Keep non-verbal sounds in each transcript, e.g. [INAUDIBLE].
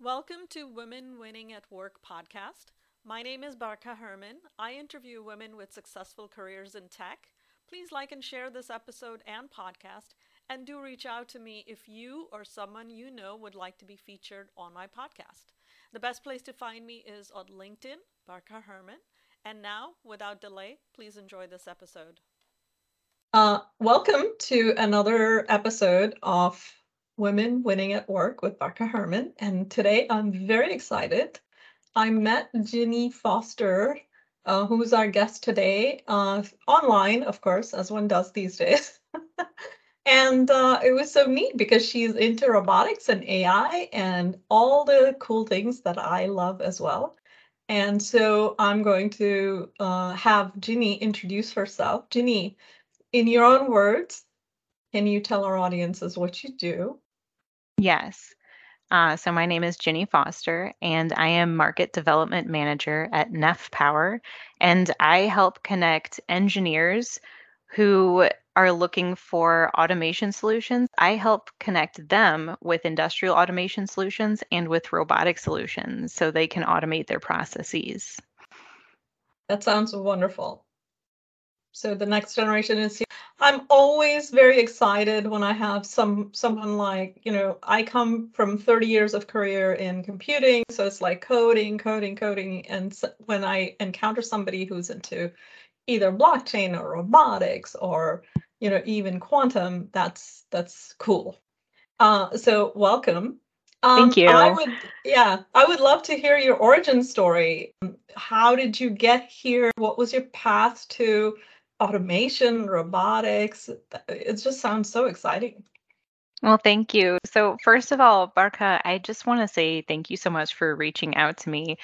Welcome to Women Winning at Work podcast. My name is Barkha Herman. I interview women with successful careers in tech. Please like and share this episode and podcast, and do reach out to me if you or someone you know would like to be featured on my podcast. The best place to find me is on LinkedIn, Barkha Herman. And now, without delay, please enjoy this episode. Uh, welcome to another episode of Women Winning at Work with Barkha Herman. And today I'm very excited. I met Ginny Foster, uh, who's our guest today, uh, online, of course, as one does these days. [LAUGHS] and uh, it was so neat because she's into robotics and AI and all the cool things that I love as well. And so I'm going to uh, have Ginny introduce herself. Ginny, in your own words, can you tell our audiences what you do? Yes. Uh, so my name is Ginny Foster, and I am Market Development Manager at Neff Power, and I help connect engineers who are looking for automation solutions. I help connect them with industrial automation solutions and with robotic solutions so they can automate their processes. That sounds wonderful. So the next generation is here. I'm always very excited when I have some someone like, you know, I come from 30 years of career in computing, so it's like coding, coding, coding. And when I encounter somebody who's into either blockchain or robotics or, you know, even quantum, that's that's cool. Uh, so welcome. Um, Thank you. I would, yeah, I would love to hear your origin story. How did you get here? What was your path to automation, robotics. It just sounds so exciting. Well, thank you. So, first of all, Barkha, I just want to say thank you so much for reaching out to me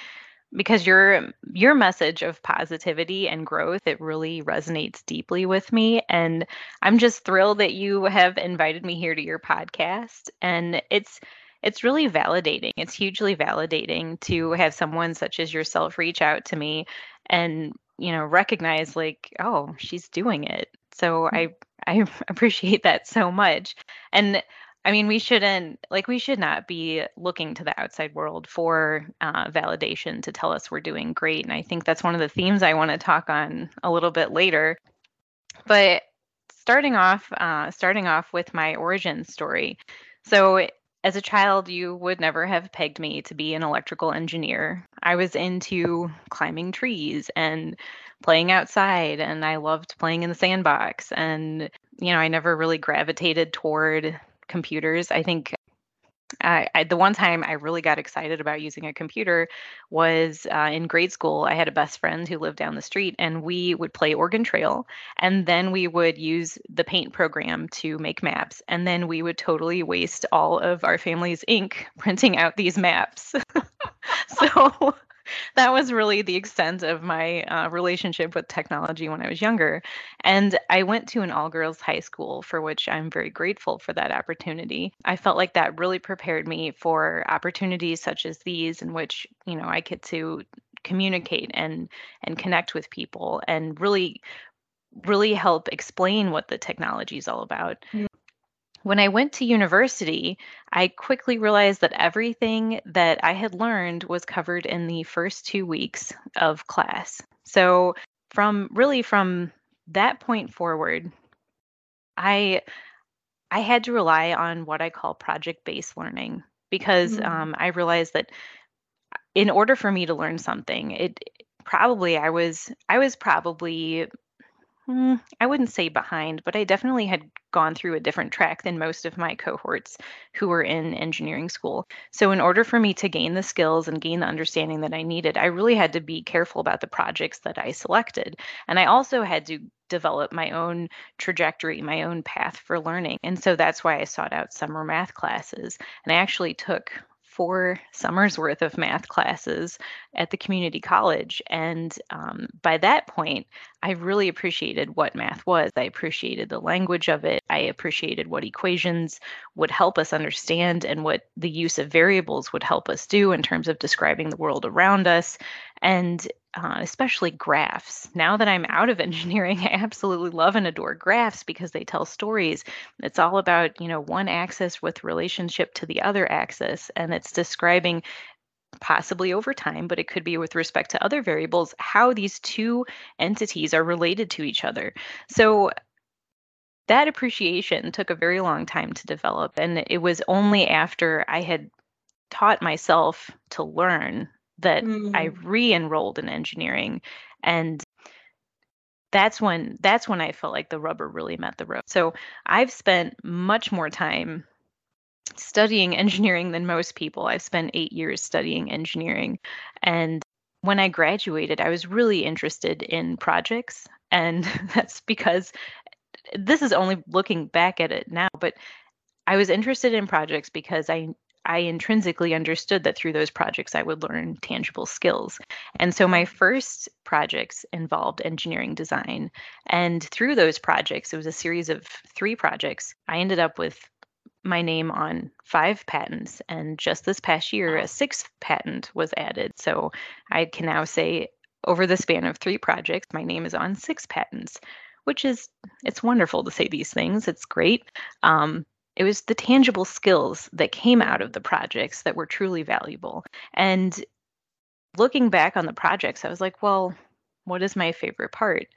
because your your message of positivity and growth it really resonates deeply with me and I'm just thrilled that you have invited me here to your podcast and it's it's really validating. It's hugely validating to have someone such as yourself reach out to me and you know recognize like oh she's doing it. So mm. i i [LAUGHS] appreciate that so much. And i mean we shouldn't like we should not be looking to the outside world for uh, validation to tell us we're doing great. And i think that's one of the themes i want to talk on a little bit later. But starting off uh, starting off with my origin story. So as a child, you would never have pegged me to be an electrical engineer. I was into climbing trees and playing outside, and I loved playing in the sandbox. And, you know, I never really gravitated toward computers. I think I, I, the one time I really got excited about using a computer was uh, in grade school. I had a best friend who lived down the street, and we would play Oregon Trail, and then we would use the Paint program to make maps, and then we would totally waste all of our family's ink [LAUGHS] printing out these maps. [LAUGHS] so that was really the extent of my uh, relationship with technology when I was younger. And I went to an all girls high school, for which I'm very grateful for that opportunity. I felt like that really prepared me for opportunities such as these, in which, you know, I get to communicate and and connect with people and really really help explain what the technology is all about. When I went to university, I quickly realized that everything that I had learned was covered in the first two weeks of class. So, from really from that point forward, I I had to rely on what I call project-based learning because mm-hmm. um, I realized that in order for me to learn something, it probably I was I was probably Mm, I wouldn't say behind, but I definitely had gone through a different track than most of my cohorts who were in engineering school. So, in order for me to gain the skills and gain the understanding that I needed, I really had to be careful about the projects that I selected. And I also had to develop my own trajectory, my own path for learning. And so that's why I sought out summer math classes. And I actually took four summers worth of math classes at the community college. And um, by that point, I really appreciated what math was. I appreciated the language of it. I appreciated what equations would help us understand and what the use of variables would help us do in terms of describing the world around us. And uh, especially graphs. Now that I'm out of [LAUGHS] engineering, I absolutely love and adore graphs because they tell stories. It's all about, you know, one axis with relationship to the other axis, and it's describing possibly over time, but it could be with respect to other variables, how these two entities are related to each other. So that appreciation took a very long time to develop. And it was only after I had taught myself to learn that mm. I re-enrolled in engineering and that's when that's when I felt like the rubber really met the road. So I've spent much more time studying engineering than most people. I've spent 8 years studying engineering and when I graduated, I was really interested in projects and [LAUGHS] that's because this is only looking back at it now, but I was interested in projects because I I intrinsically understood that through those projects I would learn tangible skills. And so my first projects involved engineering design. And through those projects, it was a series of three projects, I ended up with my name on five patents. And just this past year, a sixth patent was added. So I can now say over the span of three projects, my name is on six patents, which is, it's wonderful to say these things. It's great. Um, it was the tangible skills that came out of the projects that were truly valuable. And looking back on the projects, I was like, well, what is my favorite part?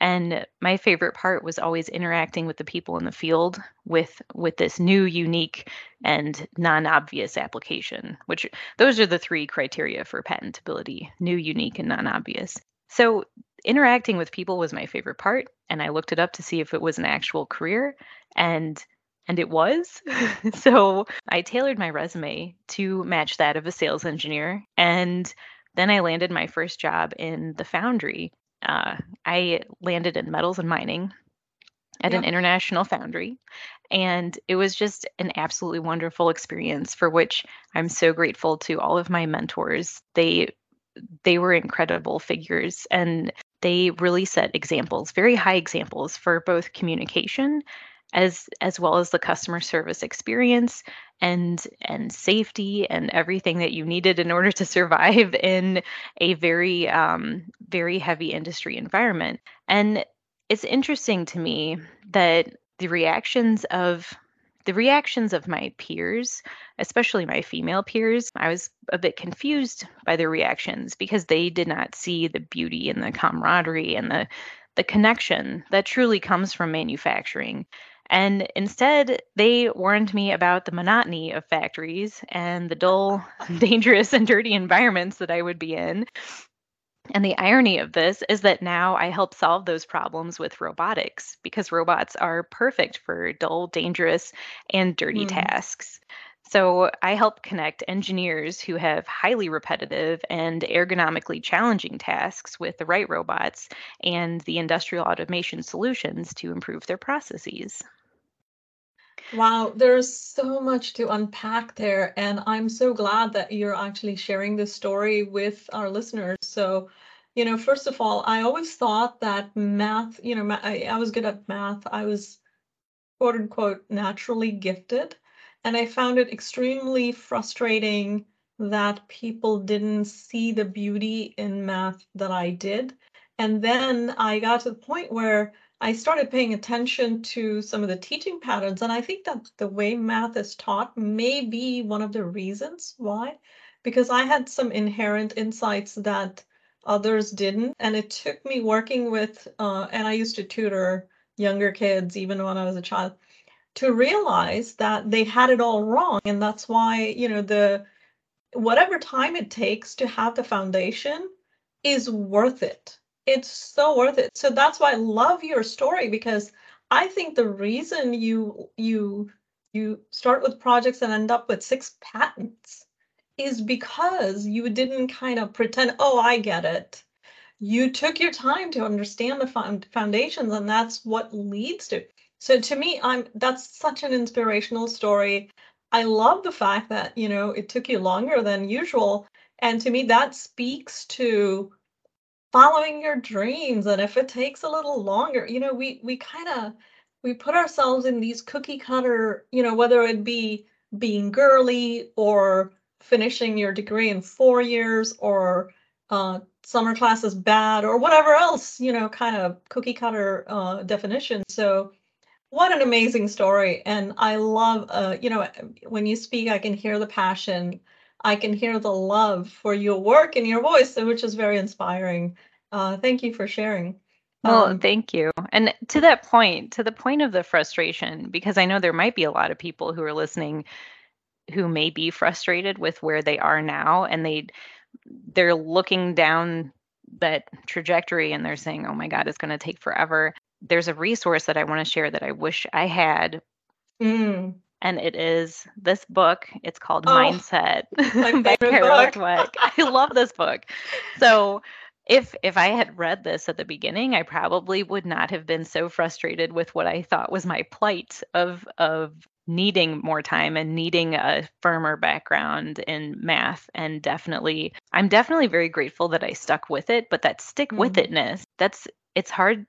And my favorite part was always interacting with the people in the field with with this new, unique, and non-obvious application. Which those are the three criteria for patentability: new, unique, and non-obvious. So interacting with people was my favorite part, and I looked it up to see if it was an actual career. And and it was. [LAUGHS] so I tailored my resume to match that of a sales engineer. And then I landed my first job in the foundry. Uh, I landed in metals and mining at yep. an international foundry. And it was just an absolutely wonderful experience for which I'm so grateful to all of my mentors. They they were incredible figures and they really set examples, very high examples for both communication as as well as the customer service experience and and safety and everything that you needed in order to [LAUGHS] survive in a very um, very heavy industry environment and it's interesting to me that the reactions of the reactions of my peers, especially my female peers, I was a bit confused by their reactions because they did not see the beauty and the camaraderie and the the connection that truly comes from manufacturing. And instead, they warned me about the monotony of factories and the dull, [LAUGHS] [LAUGHS] dangerous, and dirty environments that I would be in. And the irony of this is that now I help solve those problems with robotics because robots are perfect for dull, dangerous, and dirty mm. tasks. So I help connect engineers who have highly repetitive and ergonomically challenging tasks with the right robots and the industrial automation solutions to improve their processes. Wow, there's so much to unpack there, and I'm so glad that you're actually sharing this story with our listeners. So, you know, first of all, I always thought that math, you know, I, I was good at math. I was quote unquote naturally gifted, and I found it extremely frustrating that people didn't see the beauty in math that I did. And then I got to the point where I started paying attention to some of the teaching patterns, and I think that the way math is taught may be one of the reasons why, because I had some inherent insights that others didn't, and it took me working with, uh, and I used to tutor younger kids even when I was a child, to realize that they had it all wrong, and that's why you know the whatever time it takes to have the foundation is worth it it's so worth it. So that's why I love your story because I think the reason you you you start with projects and end up with six patents is because you didn't kind of pretend, oh, I get it. You took your time to understand the foundations, and that's what leads to. So to me, I'm that's such an inspirational story. I love the fact that you know it took you longer than usual, and to me that speaks to following your dreams and if it takes a little longer you know we we kind of we put ourselves in these cookie cutter you know whether it be being girly or finishing your degree in four years or uh, summer class is bad or whatever else, you know, kind of cookie cutter uh, definition. So, what an amazing story. And I love, uh, you know, when you speak, I can hear the passion. I can hear the love for your work and your voice, which is very inspiring. Uh, thank you for sharing. Well, um, thank you. And to that point, to the point of the frustration, because I know there might be a lot of people who are listening who may be frustrated with where they are now and they they're looking down that trajectory and they're saying, "Oh my god, it's going to take forever." There's a resource that I want to share that I wish I had. Mm. And it is this book. It's called oh, Mindset [LAUGHS] by Carol Dweck. I love this book. So if if I had read this at the beginning, I probably would not have been so frustrated with what I thought was my plight of of needing more time and needing a firmer background in math. And definitely I'm definitely very grateful that I stuck with it, but that stick with mm-hmm. itness, that's it's hard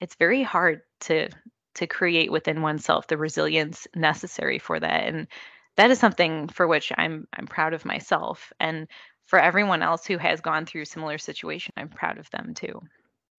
it's very hard to to create within oneself the resilience necessary for that. And that is something for which I'm I'm proud of myself. And for everyone else who has gone through similar situation, I'm proud of them too.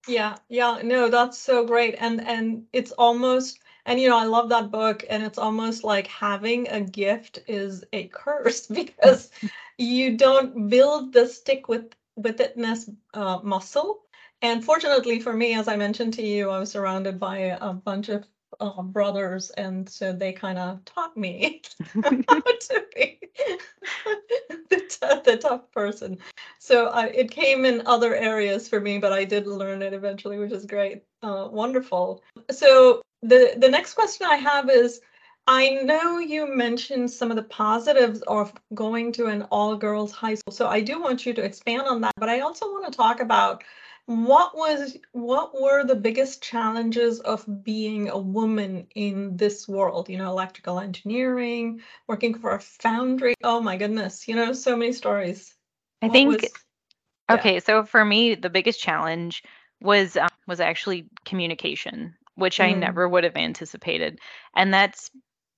Yeah, yeah, no, that's so great. And and it's almost and you know, I love that book and it's almost like having a gift is a curse [LAUGHS] because you don't build the stick with with itness uh, muscle. And fortunately for me, as I mentioned to you, I was surrounded by a bunch of uh, brothers, and so they kind of taught me [LAUGHS] how [LAUGHS] to be [LAUGHS] the, the, tough person. So I, it came in other areas for me, but I did learn it eventually, which is great. Uh, wonderful. So the the next question I have is. I know you mentioned some of the positives of going to an all girls high school. So I do want you to expand on that, but I also want to talk about what was what were the biggest challenges of being a woman in this world you know electrical engineering working for a foundry oh my goodness you know so many stories i what think was, okay yeah. so for me the biggest challenge was um, was actually communication which mm. i never would have anticipated and that's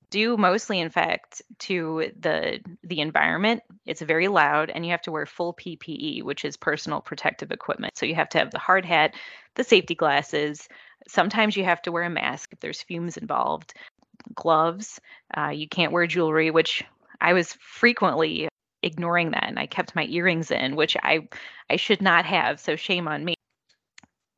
due mostly in fact to the the environment. It's very loud and you have to wear full ppe which is personal protective equipment. So you have to have the hard hat the safety glasses. Sometimes you have to wear a mask if there's fumes involved. Gloves. Uh, you can't wear jewelry which i was frequently ignoring that and i kept my earrings in which i i should not have so shame on me.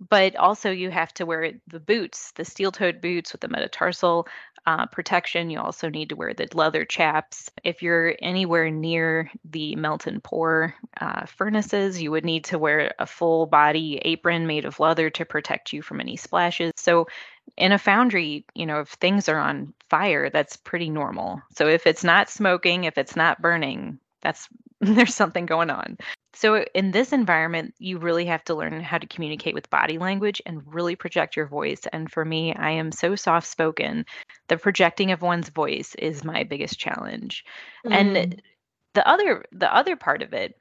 But also you have to wear the boots, the steel-toed boots with the metatarsal uh, protection. You also need to wear the leather chaps. If you're anywhere near the melt and pour uh, furnaces, you would need to wear a full body apron made of leather to protect you from any splashes. So in a foundry, you know, if things are on fire, that's pretty normal. So if it's not smoking, if it's not burning, that's [LAUGHS] there's something going on. So, in this environment, you really have to learn how to communicate with body language and really project your voice. And for me, I am so soft spoken. The projecting of one's voice is my biggest challenge. Mm. And the other the other part of it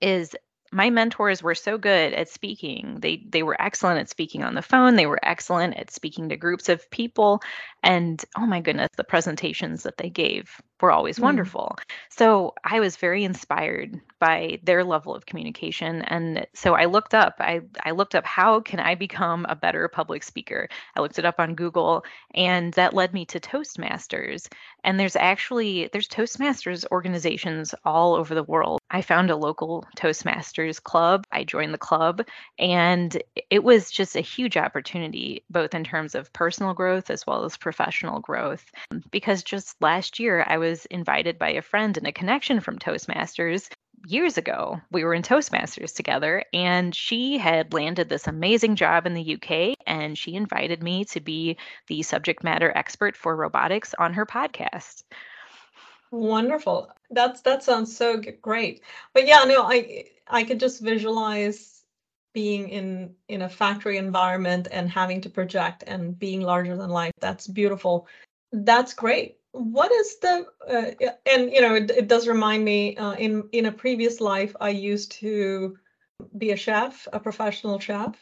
is my mentors were so good at speaking. They they were excellent at speaking on the phone. They were excellent at speaking to groups of people. And oh my goodness, the presentations that they gave were always mm. wonderful. So I was very inspired by their level of communication. And so I looked up, I, I looked up how can I become a better public speaker? I looked it up on Google and that led me to Toastmasters. And there's actually there's Toastmasters organizations all over the world. I found a local Toastmasters club. I joined the club and it was just a huge opportunity both in terms of personal growth as well as professional growth because just last year I was was invited by a friend and a connection from Toastmasters years ago. We were in Toastmasters together, and she had landed this amazing job in the UK, and she invited me to be the subject matter expert for robotics on her podcast. Wonderful. That's that sounds so great. But yeah, no, I I could just visualize being in in a factory environment and having to project and being larger than life. That's beautiful. That's great what is the uh, and you know it, it does remind me uh, in in a previous life i used to be a chef a professional chef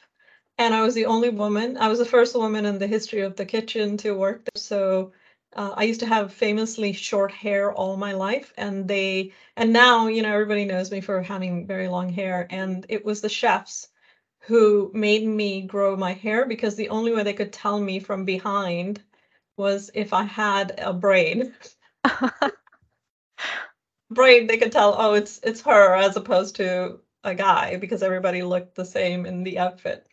and i was the only woman i was the first woman in the history of the kitchen to work there. So uh, I used to have famously short hair all my life, and they and now you know everybody knows me for having very long hair, and it was the chefs who made me grow my hair because the only way they could tell me from behind was if I had a brain. [LAUGHS] brain, they could tell, oh, it's it's her as opposed to a guy because everybody looked the same in the outfit.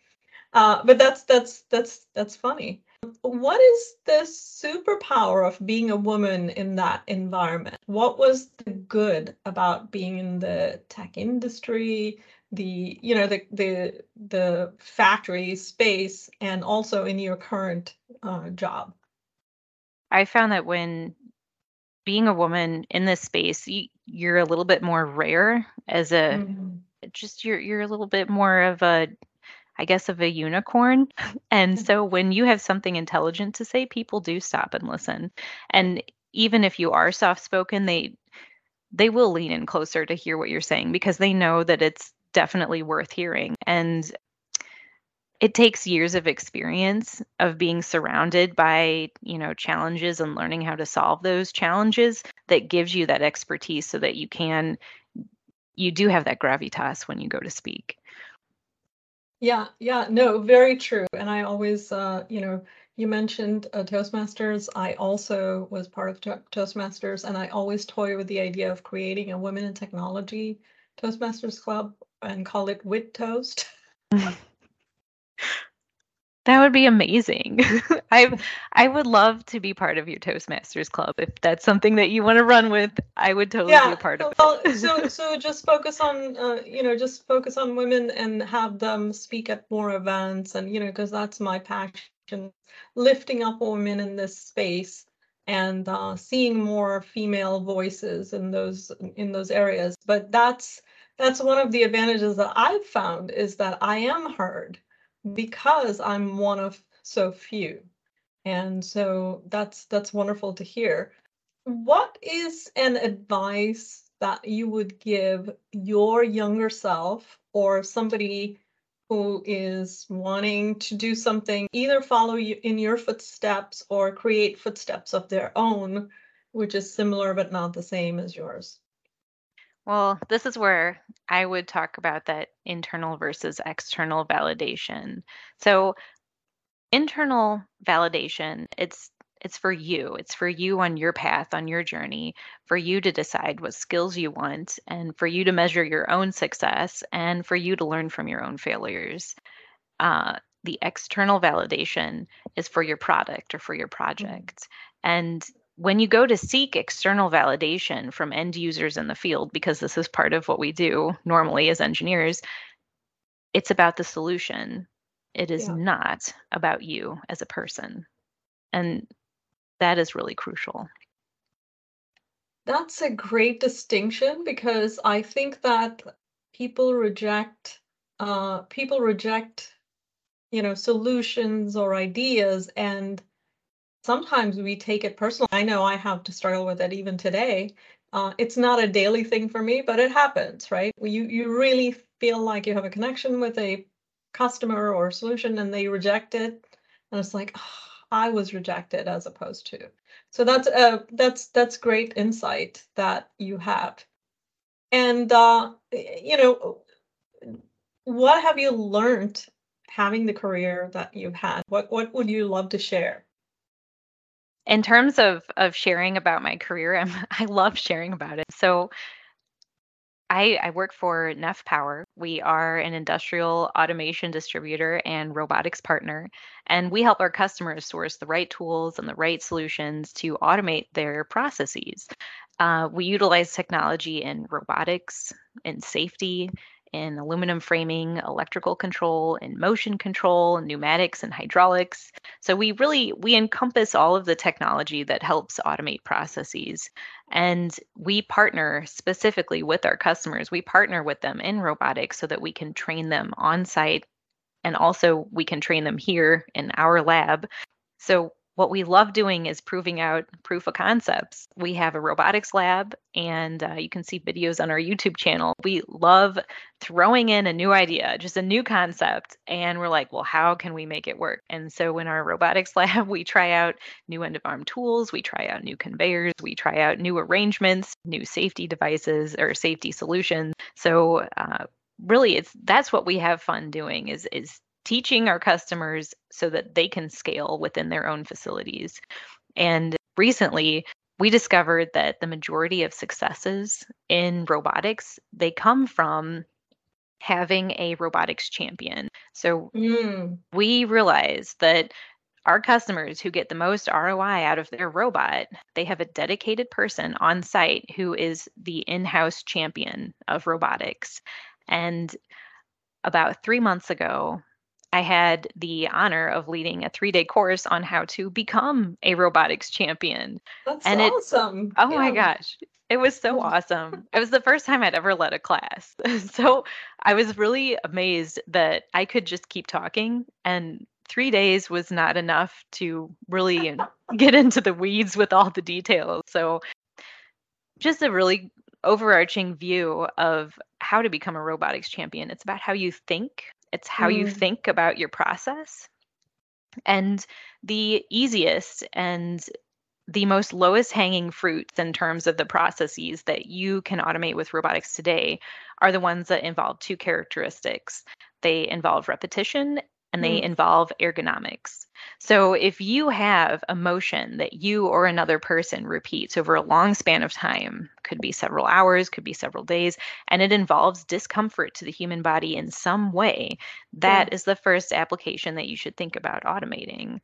Uh, but that's that's that's that's funny. What is the superpower of being a woman in that environment? What was the good about being in the tech industry, the you know the the the factory space, and also in your current uh, job? I found that when being a woman in this space, you, you're a little bit more rare as a mm-hmm. just you're you're a little bit more of a I guess of a unicorn. [LAUGHS] And mm-hmm. so when you have something intelligent to say, people do stop and listen. And even if you are soft spoken, they they will lean in closer to hear what you're saying because they know that it's definitely worth hearing. And it takes years of experience of being surrounded by you know challenges and learning how to solve those challenges that gives you that expertise so that you can you do have that gravitas when you go to speak. Yeah yeah no very true and i always uh you know you mentioned uh, toastmasters. I also was part of to- toastmasters and i always toy with the idea of creating a women in technology toastmasters club and call it wit toast [LAUGHS] That would be amazing. [LAUGHS] I I would love to be part of your Toastmasters club. If that's something that you want to run with, I would totally yeah, be a part of well, it. so [LAUGHS] so just focus on uh, you know just focus on women and have them speak at more events and you know because that's my passion, lifting up women in this space and uh, seeing more female voices in those in those areas. But that's that's one of the advantages that I've found is that I am heard because I'm one of so few. And so that's that's wonderful to hear. What is an advice that you would give your younger self or somebody who is wanting to do something, either follow you in your footsteps or create footsteps of their own, which is similar but not the same as yours? Well, this is where I would talk about that internal versus external validation. So, internal validation, it's it's for you. It's for you on your path, on your journey, for you to decide what skills you want and for you to measure your own success and for you to learn from your own failures. Uh, the external validation is for your product or for your mm-hmm. project. And when you go to seek external validation from end users in the field, because this is part of what we do normally as engineers, it's about the solution. It is yeah. not about you as a person. And that is really crucial. That's a great distinction because I think that people reject uh, people reject you know solutions or ideas and sometimes we take it personal. I know I have to struggle with it even today. Uh, it's not a daily thing for me, but it happens, right? You you really feel like you have a connection with a customer or solution, and they reject it, and it's like oh, I was rejected as opposed to. So that's uh that's that's great insight that you have, and uh, you know, what have you learned having the career that you've had? What what would you love to share? In terms of of sharing about my career, I'm, [LAUGHS] I love sharing about it. So I, I work for Neff Power. We are an industrial automation distributor and robotics partner, and we help our customers source the right tools and the right solutions to automate their processes. Uh, we utilize technology in robotics, in safety, in aluminum framing, electrical control, and motion control, pneumatics and hydraulics. So we really we encompass all of the technology that helps automate processes. And we partner specifically with our customers. We partner with them in robotics so that we can train them on site and also we can train them here in our lab. So what we love doing is proving out proof of concepts. We have a robotics lab, and uh, you can see videos on our YouTube channel. We love throwing in a new idea, just a new concept, and we're like, well, how can we make it work? And so in our robotics [LAUGHS] lab, we try out new end of arm tools, we try out new conveyors, we try out new arrangements, new safety devices or safety solutions. So uh, really, it's that's what we have fun doing is is teaching our customers so that they can scale within their own facilities. And recently, we discovered that the majority of successes in robotics they come from having a robotics champion. So mm. we realized that our customers who get the most ROI out of their robot, they have a dedicated person on site who is the in-house champion of robotics. And about 3 months ago, I had the honor of leading a three day course on how to become a robotics champion. That's and awesome. It, oh yeah. my gosh. It was so mm. awesome. It was the first time I'd ever led a class. [LAUGHS] so I was really amazed that I could just keep talking and three days was not enough to really [LAUGHS] get into the weeds with all the details. So just a really overarching view of how to become a robotics champion. It's about how you think it's how mm. you think about your process. And the easiest and the most lowest hanging fruits in terms of the processes that you can automate with robotics today are the ones that involve two characteristics. They involve repetition and they mm. involve ergonomics. So if you have a motion that you or another person repeats over a long span of time, could be several hours, could be several days, and it involves discomfort to the human body in some way, that yeah. is the first application that you should think about automating.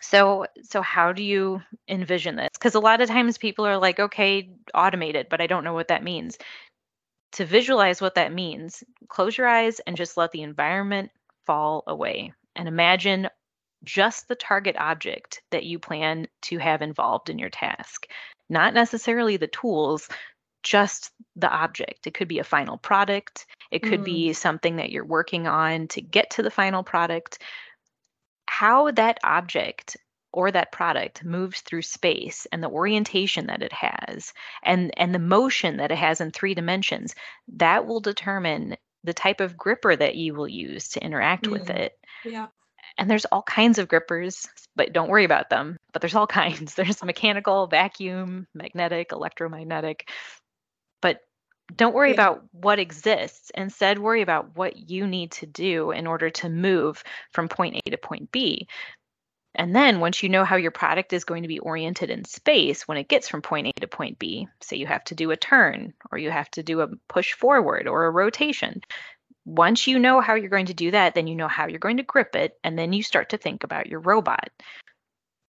So so how do you envision this? Cuz a lot of times people are like, "Okay, automated, but I don't know what that means." To visualize what that means, close your eyes and just let the environment fall away and imagine just the target object that you plan to have involved in your task, not necessarily the tools, just the object. It could be a final product, it could mm. be something that you're working on to get to the final product. How that object or that product moves through space and the orientation that it has and and the motion that it has in three dimensions that will determine the type of gripper that you will use to interact with mm. it yeah and there's all kinds of grippers, but don't worry about them. But there's all [LAUGHS] kinds. There's mechanical, vacuum, magnetic, electromagnetic. But don't worry yeah. about what exists. Instead, worry about what you need to do in order to move from point A to point B. And then once you know how your product is going to be oriented in space when it gets from point A to point B, say you have to do a turn or you have to do a push forward or a rotation, once you know how you're going to do that, then you know how you're going to grip it, and then you start to think about your robot.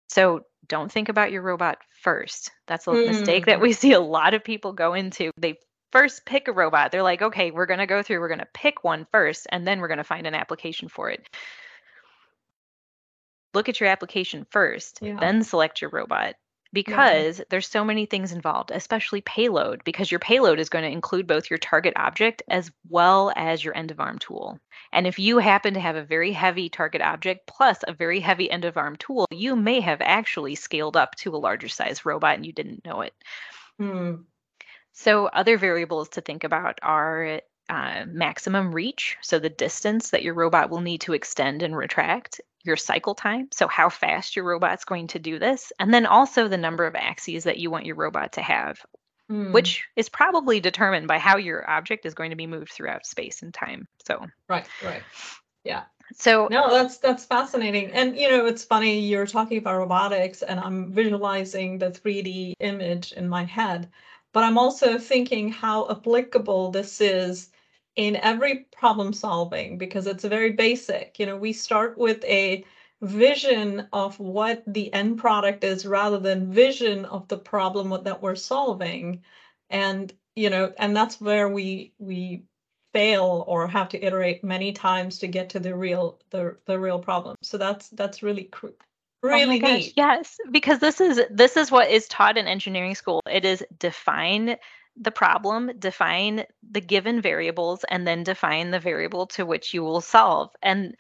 So don't think about your robot first. That's a mm. mistake that we [LAUGHS] see a lot of people go into. They first pick a robot. They're like, okay, we're going to go through, we're going to pick one first, and then we're going to find an application for it. Look at your application first, yeah. then select your robot because yeah. there's so many things involved, especially payload, because your payload is going to include both your target object as well as your end of arm tool. And if you happen to have a very heavy target object plus a very heavy end of arm tool, you may have actually scaled up to a larger size robot and you didn't know it. Hmm. So, other variables to think about are uh, maximum reach, so the distance that your robot will need to extend and retract, your cycle time, so how fast your robot's going to do this, and then also the number of axes that you want your robot to have, mm. which is probably determined by how your object is going to be moved throughout space and time. So right, right, yeah. So no, that's that's fascinating, and you know it's funny you're talking about robotics, and I'm visualizing the 3D image in my head, but I'm also thinking how applicable this is in every problem solving because it's very basic. You know, we start with a vision of what the end product is rather than vision of the problem that we're solving. And you know and that's where we we fail or have to iterate many times to get to the real the the real problem. So that's that's really cr- oh really oh neat. yes because this is this is what is taught in engineering school. It is define the problem, define the given variables, and then define the variable to which you will solve. And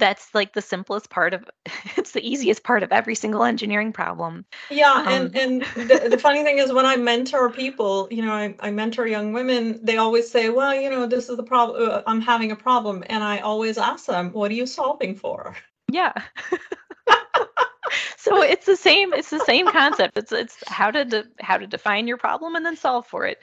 that's like the simplest part of [LAUGHS] it's the easiest part of every single engineering problem yeah um, and and the, the funny thing is when i mentor people you know I, I mentor young women they always say well you know this is the problem uh, i'm having a problem and i always ask them what are you solving for yeah [LAUGHS] so it's the same it's the same concept. It's it's how to de- how to define your problem and then solve for it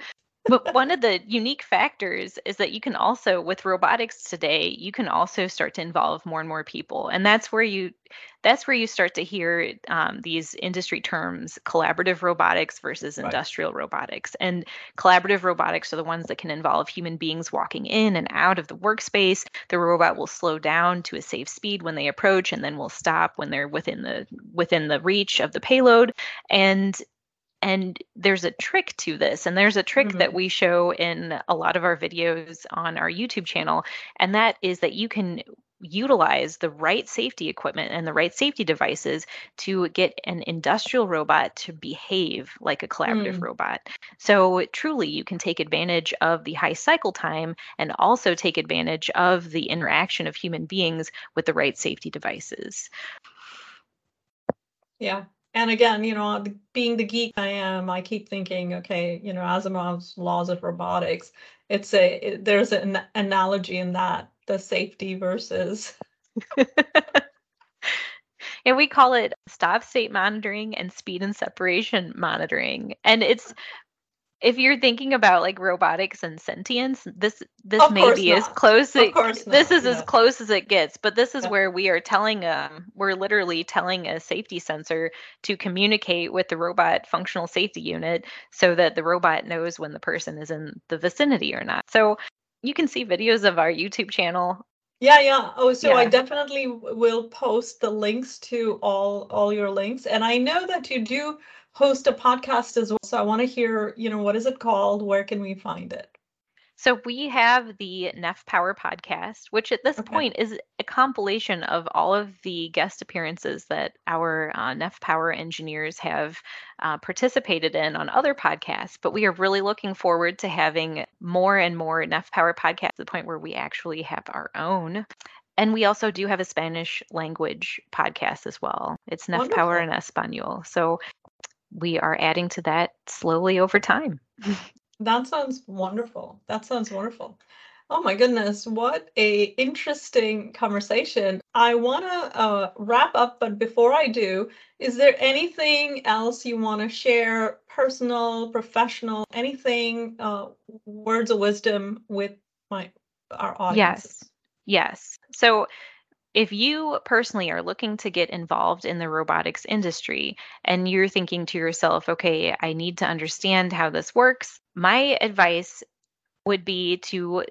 but one of the unique factors is that you can also with robotics today you can also start to involve more and more people and that's where you that's where you start to hear um, these industry terms collaborative robotics versus right. industrial robotics and collaborative robotics are the ones that can involve human beings walking in and out of the workspace the robot will slow down to a safe speed when they approach and then will stop when they're within the within the reach of the payload and and there's a trick to this and there's a trick mm-hmm. that we show in a lot of our videos on our youtube channel and that is that you can utilize the right safety equipment and the right safety devices to get an industrial robot to behave like a collaborative mm. robot. So, truly, you can take advantage of the high cycle time and also take advantage of the interaction of human beings with the right safety devices. Yeah, and again, you know, being the geek I am, I keep thinking, okay, you know, Asimov's laws of robotics. It's a it, there's an analogy in that the safety versus. [LAUGHS] and we call it stop state monitoring and speed and separation monitoring, and it's if you're thinking about like robotics and sentience, this this of may be not. as close it, this is yeah. as close as it gets. But this is yeah. where we are telling um we're literally telling a safety sensor to communicate with the robot functional safety unit so that the robot knows when the person is in the vicinity or not. So you can see videos of our YouTube channel yeah, yeah. Oh, so I definitely will post the links to all all your links, and I know that you do host a podcast as well. So I want to hear, you know, what is it called? Where can we find it? So we have the Neff Power podcast, which at this okay. point is a compilation of all of the guest appearances that our uh, Neff Power engineers have uh, participated in on other podcasts. But we are really looking forward to having more and more Neff Power podcasts to the point where we actually have our own. And we also do have a Spanish language podcast as well. It's Neff Power in Espanol. So we are adding to that slowly over time. [LAUGHS] That sounds wonderful. That sounds wonderful. Oh my goodness, what a interesting conversation. I want to uh, wrap up, but before I do, is there anything else you want to share, personal, professional, anything, uh, words of wisdom with my our audience? Yes, yes. So if you personally are looking to get involved in the robotics industry and you're thinking to yourself, okay, I need to understand how this works, my advice would be to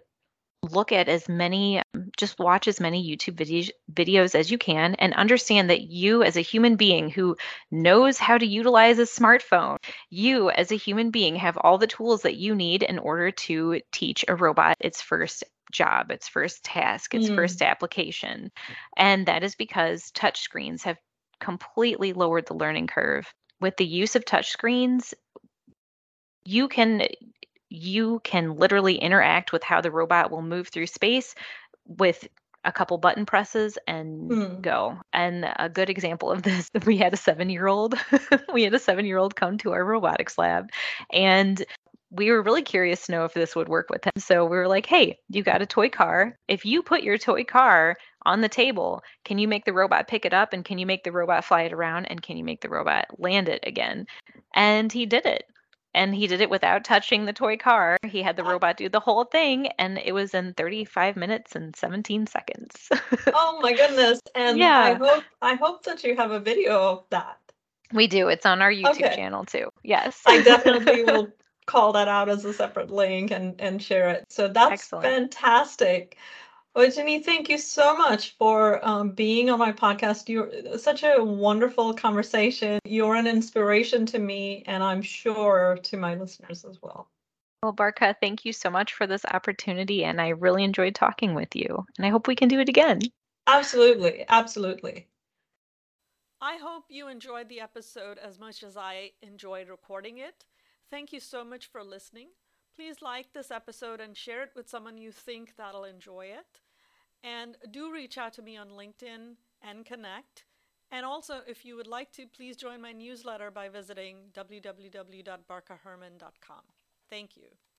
look at as many just watch as many youtube videos videos as you can and understand that you as a human being who knows how to utilize a smartphone you as a human being have all the tools that you need in order to teach a robot its first job, its first task, its mm. first application. And that is because touchscreens have completely lowered the learning curve. With the use of touchscreens, you can you can literally interact with how the robot will move through space with a couple button presses and mm. go. And a good example of this, [LAUGHS] we had a seven year old, [LAUGHS] we had a seven year old come to our robotics lab and we were really curious to know if this would work with him. So we were like, hey, you got a toy car. If you put your toy car on the table, can you make the robot pick it up? And can you make the robot fly it around? And can you make the robot land it again? And he did it. And he did it without touching the toy car. He had the robot do the whole thing, and it was in 35 minutes and 17 seconds. [LAUGHS] oh my goodness! And yeah. I hope I hope that you have a video of that. We do. It's on our YouTube okay. channel too. Yes. I definitely will [LAUGHS] call that out as a separate link and, and share it. So that's Excellent. fantastic. Well, Ginny, thank you so much for um, being on my podcast. You're such a wonderful conversation. You're an inspiration to me, and I'm sure to my listeners as well. Well, Barkha, thank you so much for this opportunity, and I really enjoyed talking with you. And I hope we can do it again. Absolutely. Absolutely. I hope you enjoyed the episode as much as I enjoyed recording it. Thank you so much for listening. Please like this episode and share it with someone you think that'll enjoy it. And do reach out to me on LinkedIn and connect. And also, if you would like to, please join my newsletter by visiting www.barkhaherman.com. Thank you.